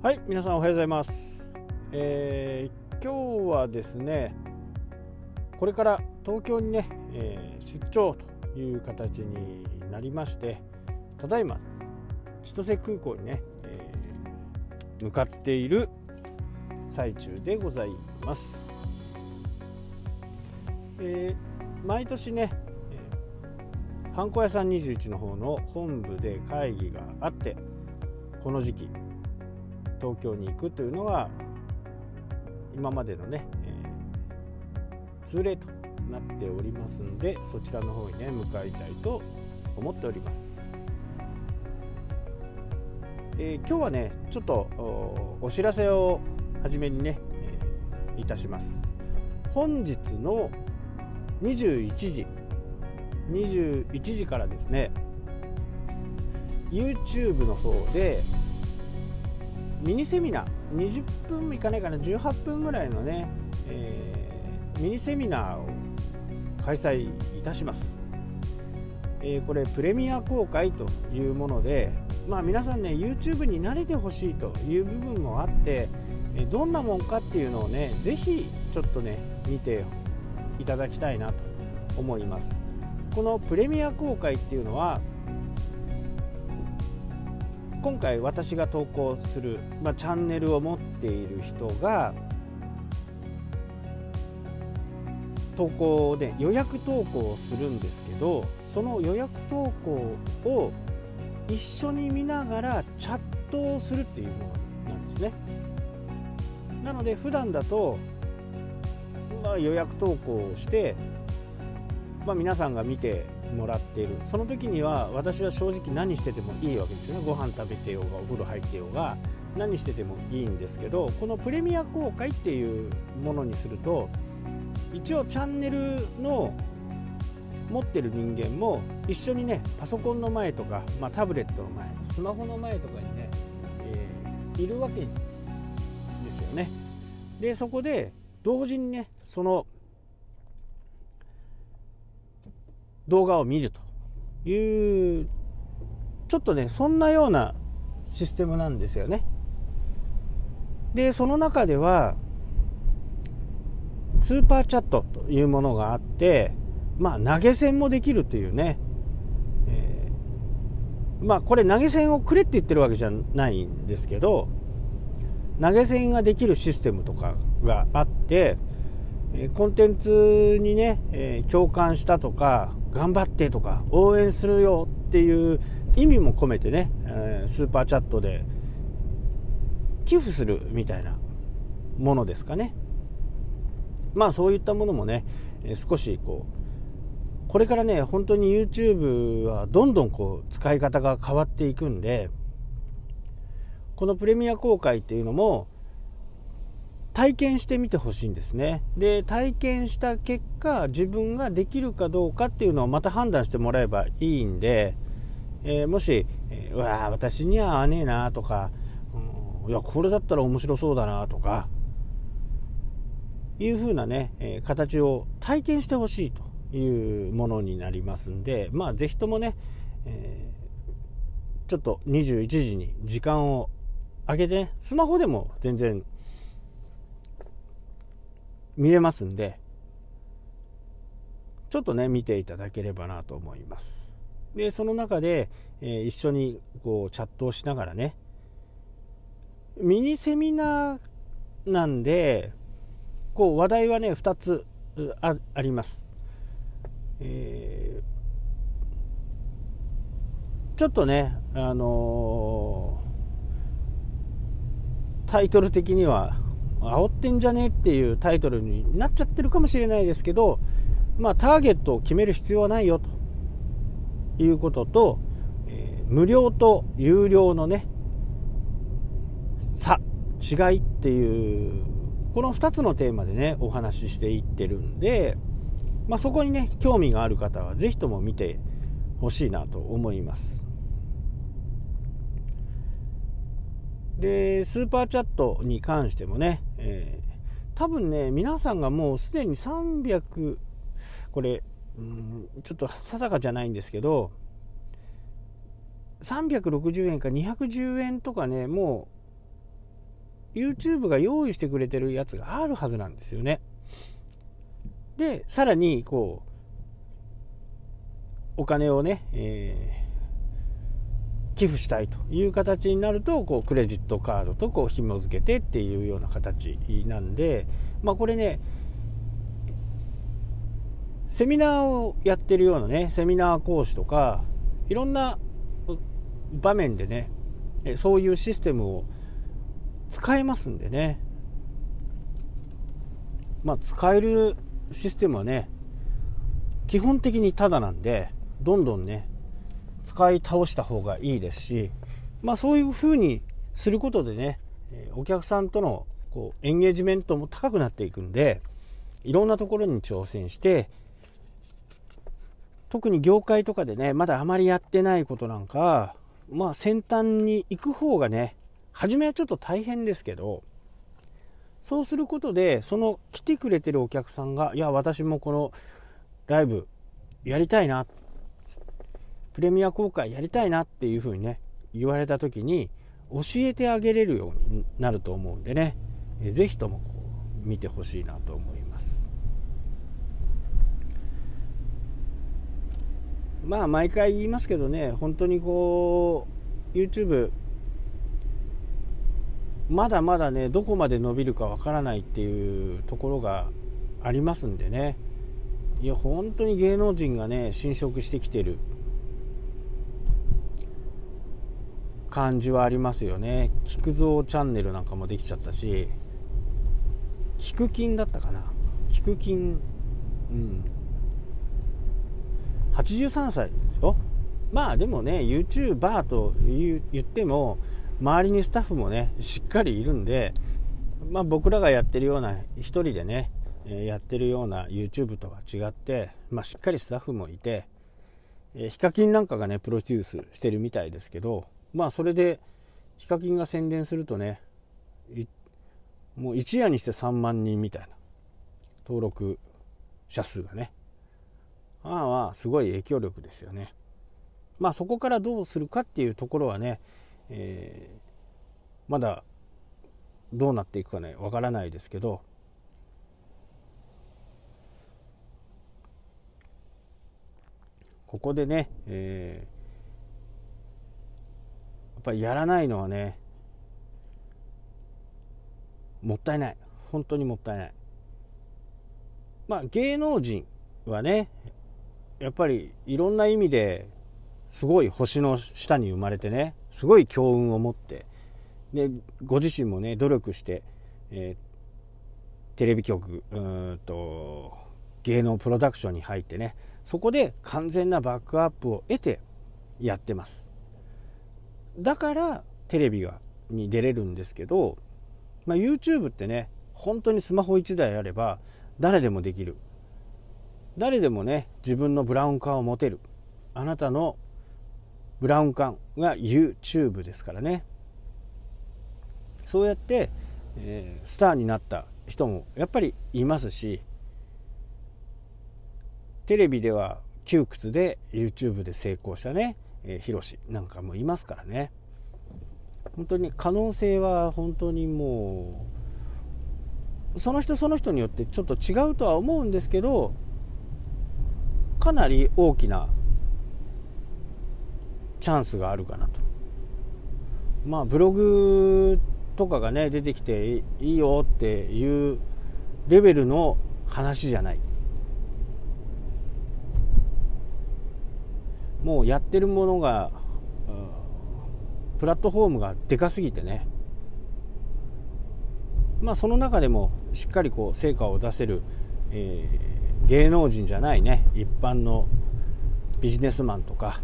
はい皆さんおはようございます、えー今日はですねこれから東京にね、えー出張という形になりましてただいま千歳空港にね、えー向かっている最中でございます、えー毎年ね、えー、ハンコ屋さん21の方の本部で会議があってこの時期東京に行くというのは今までのね、えー通例となっておりますんでそちらの方にね向かいたいと思っております、えー今日はねちょっとおお知らせを初めにね、えーいたします。本日の21時21時からですね YouTube の方でミニセミナー20分いかないかな18分ぐらいのね、えーミニセミナーを開催いたします、えーこれプレミア公開というものでまあ皆さんね YouTube に慣れてほしいという部分もあってどんなもんかっていうのをねぜひちょっとね見ていただきたいなと思います。このプレミア公開っていうのは今回私が投稿する、まあ、チャンネルを持っている人が投稿で予約投稿をするんですけどその予約投稿を一緒に見ながらチャットをするっていうものなんですね。なので普段だと、まあ、予約投稿をして、まあ、皆さんが見てもらっている。その時には私は正直何しててもいいわけですよね。ご飯食べてようがお風呂入ってようが何しててもいいんですけどこのプレミア公開っていうものにすると一応チャンネルの持ってる人間も一緒にねパソコンの前とか、まあ、タブレットの前スマホの前とかにね、えーいるわけですよね。でそこで同時にねその動画を見るというちょっとねそんなようなシステムなんですよね。でその中ではスーパーチャットというものがあってまあ投げ銭もできるというね、えーまあこれ投げ銭をくれって言ってるわけじゃないんですけど投げ銭ができるシステムとかがあってコンテンツにね、え共感したとか頑張ってとか応援するよっていう意味も込めてね、えスーパーチャットで寄付するみたいなものですかね。まあそういったものもね、え少しこうこれからね本当に YouTube はどんどんこう使い方が変わっていくんでこのプレミア公開っていうのも体験してみてほしいんですね。で体験した結果自分ができるかどうかっていうのをまた判断してもらえばいいんで、えーもし、えーうわ私には合わねえなとか、うんいやこれだったら面白そうだなとかいう風なね、え形を体験してほしいというものになりますんでまあぜひともね、えちょっと21時に時間を上げてねスマホでも全然見れますんでちょっとね見ていただければなと思います。でその中で、えー一緒にこうチャットをしながらねミニセミナーなんでこう話題はね2つああります、えーちょっとねあのータイトル的には煽ってんじゃねえっていうタイトルになっちゃってるかもしれないですけど、まあ、ターゲットを決める必要はないよということと、えー無料と有料のね差違いっていうこの2つのテーマでねお話ししていってるんで、まあ、そこにね興味がある方は是非とも見てほしいなと思います。でスーパーチャットに関してもね、えー多分ね皆さんがもうすでに300これうんちょっと定かじゃないんですけど360円か210円とかねもう YouTube が用意してくれてるやつがあるはずなんですよね。で、さらに、こう、お金をね、えー、寄付したいという形になると、こう、クレジットカードとこう紐付けてっていうような形なんで、まあこれね、セミナーをやってるようなね、セミナー講師とか、いろんな場面でね、そういうシステムを使えますんでね。まあ、使えるシステムはね、基本的にタダなんで、どんどんね、使い倒した方がいいですし、まあそういう風にすることでね、お客さんとのこうエンゲージメントも高くなっていくんで、いろんなところに挑戦して、特に業界とかでね、まだあまりやってないことなんか、まあ先端に行く方がね、初めはちょっと大変ですけど、そうすることで、その来てくれてるお客さんが、いや、私もこのライブやりたいなって、プレミア公開やりたいなっていうふうにね、言われた時に、教えてあげれるようになると思うんでね、ぜひともこう見てほしいなと思います。まあ毎回言いますけどね本当にこう YouTube まだまだねどこまで伸びるかわからないっていうところがありますんでね。いや本当に芸能人がね侵食してきてる。感じはありますよね。菊蔵チャンネルなんかもできちゃったし。菊金だったかな。菊金。うん。83歳ですよ。まあでもね YouTuber と言っても周りにスタッフもねしっかりいるんでまあ僕らがやってるような1人でねやってるような YouTube とは違って、まあ、しっかりスタッフもいて、えヒカキンなんかがねプロデュースしてるみたいですけどまあそれでヒカキンが宣伝するとねもう一夜にして3万人みたいな登録者数がねまあまあすごい影響力ですよね。まあそこからどうするかっていうところはね、えー、まだどうなっていくかねわからないですけどここでね、えー、っぱりやらないのはねもったいない。本当にもったいない。まあ芸能人はねやっぱりいろんな意味ですごい星の下に生まれてねすごい強運を持ってでご自身もね努力して、えー、テレビ局うんと芸能プロダクションに入ってねそこで完全なバックアップを得てやってます。だからテレビがに出れるんですけど、まあ、YouTube ってね本当にスマホ1台あれば誰でもできる。誰でもね自分のブラウン管を持てる。あなたのブラウン管が YouTube ですからね。そうやって、えー、スターになった人もやっぱりいますしテレビでは窮屈で YouTube で成功したね、えー、ヒロシなんかもいますからね本当に可能性は本当にもうその人その人によってちょっと違うとは思うんですけどかなり大きなチャンスがあるかなと。まあブログとかがね出てきていいよっていうレベルの話じゃない。もうやってるものが、プラットフォームがでかすぎてね。まあその中でもしっかりこう成果を出せる、えー芸能人じゃないね。一般のビジネスマンとか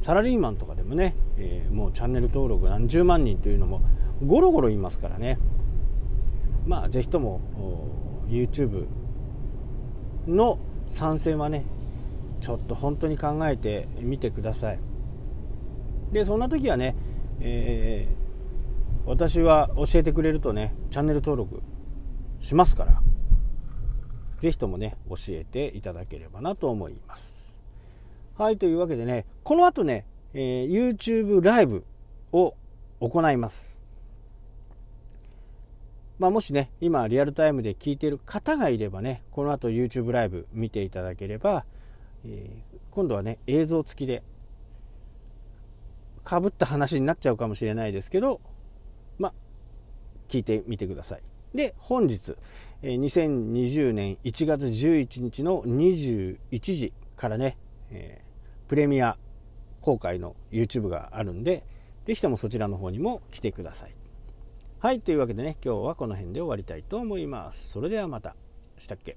サラリーマンとかでもね、えー、もうチャンネル登録何十万人というのもゴロゴロいますからね。まあぜひとも YouTube の参戦はねちょっと本当に考えてみてくださいでそんな時はね、えー、私は教えてくれるとねチャンネル登録しますからぜひともね、教えていただければなと思います。はい、というわけでね、この後ね、えー、YouTube ライブを行います。まあ、もしね今リアルタイムで聞いている方がいればねこの後 YouTube ライブ見ていただければ、え、今度はね映像付きでかぶった話になっちゃうかもしれないですけどまあ聞いてみてください。で本日2020年1月11日の21時からね、え、プレミア公開の YouTube があるんで是非ともそちらの方にも来てください。はいというわけでね今日はこの辺で終わりたいと思います。それではまた。したっけ？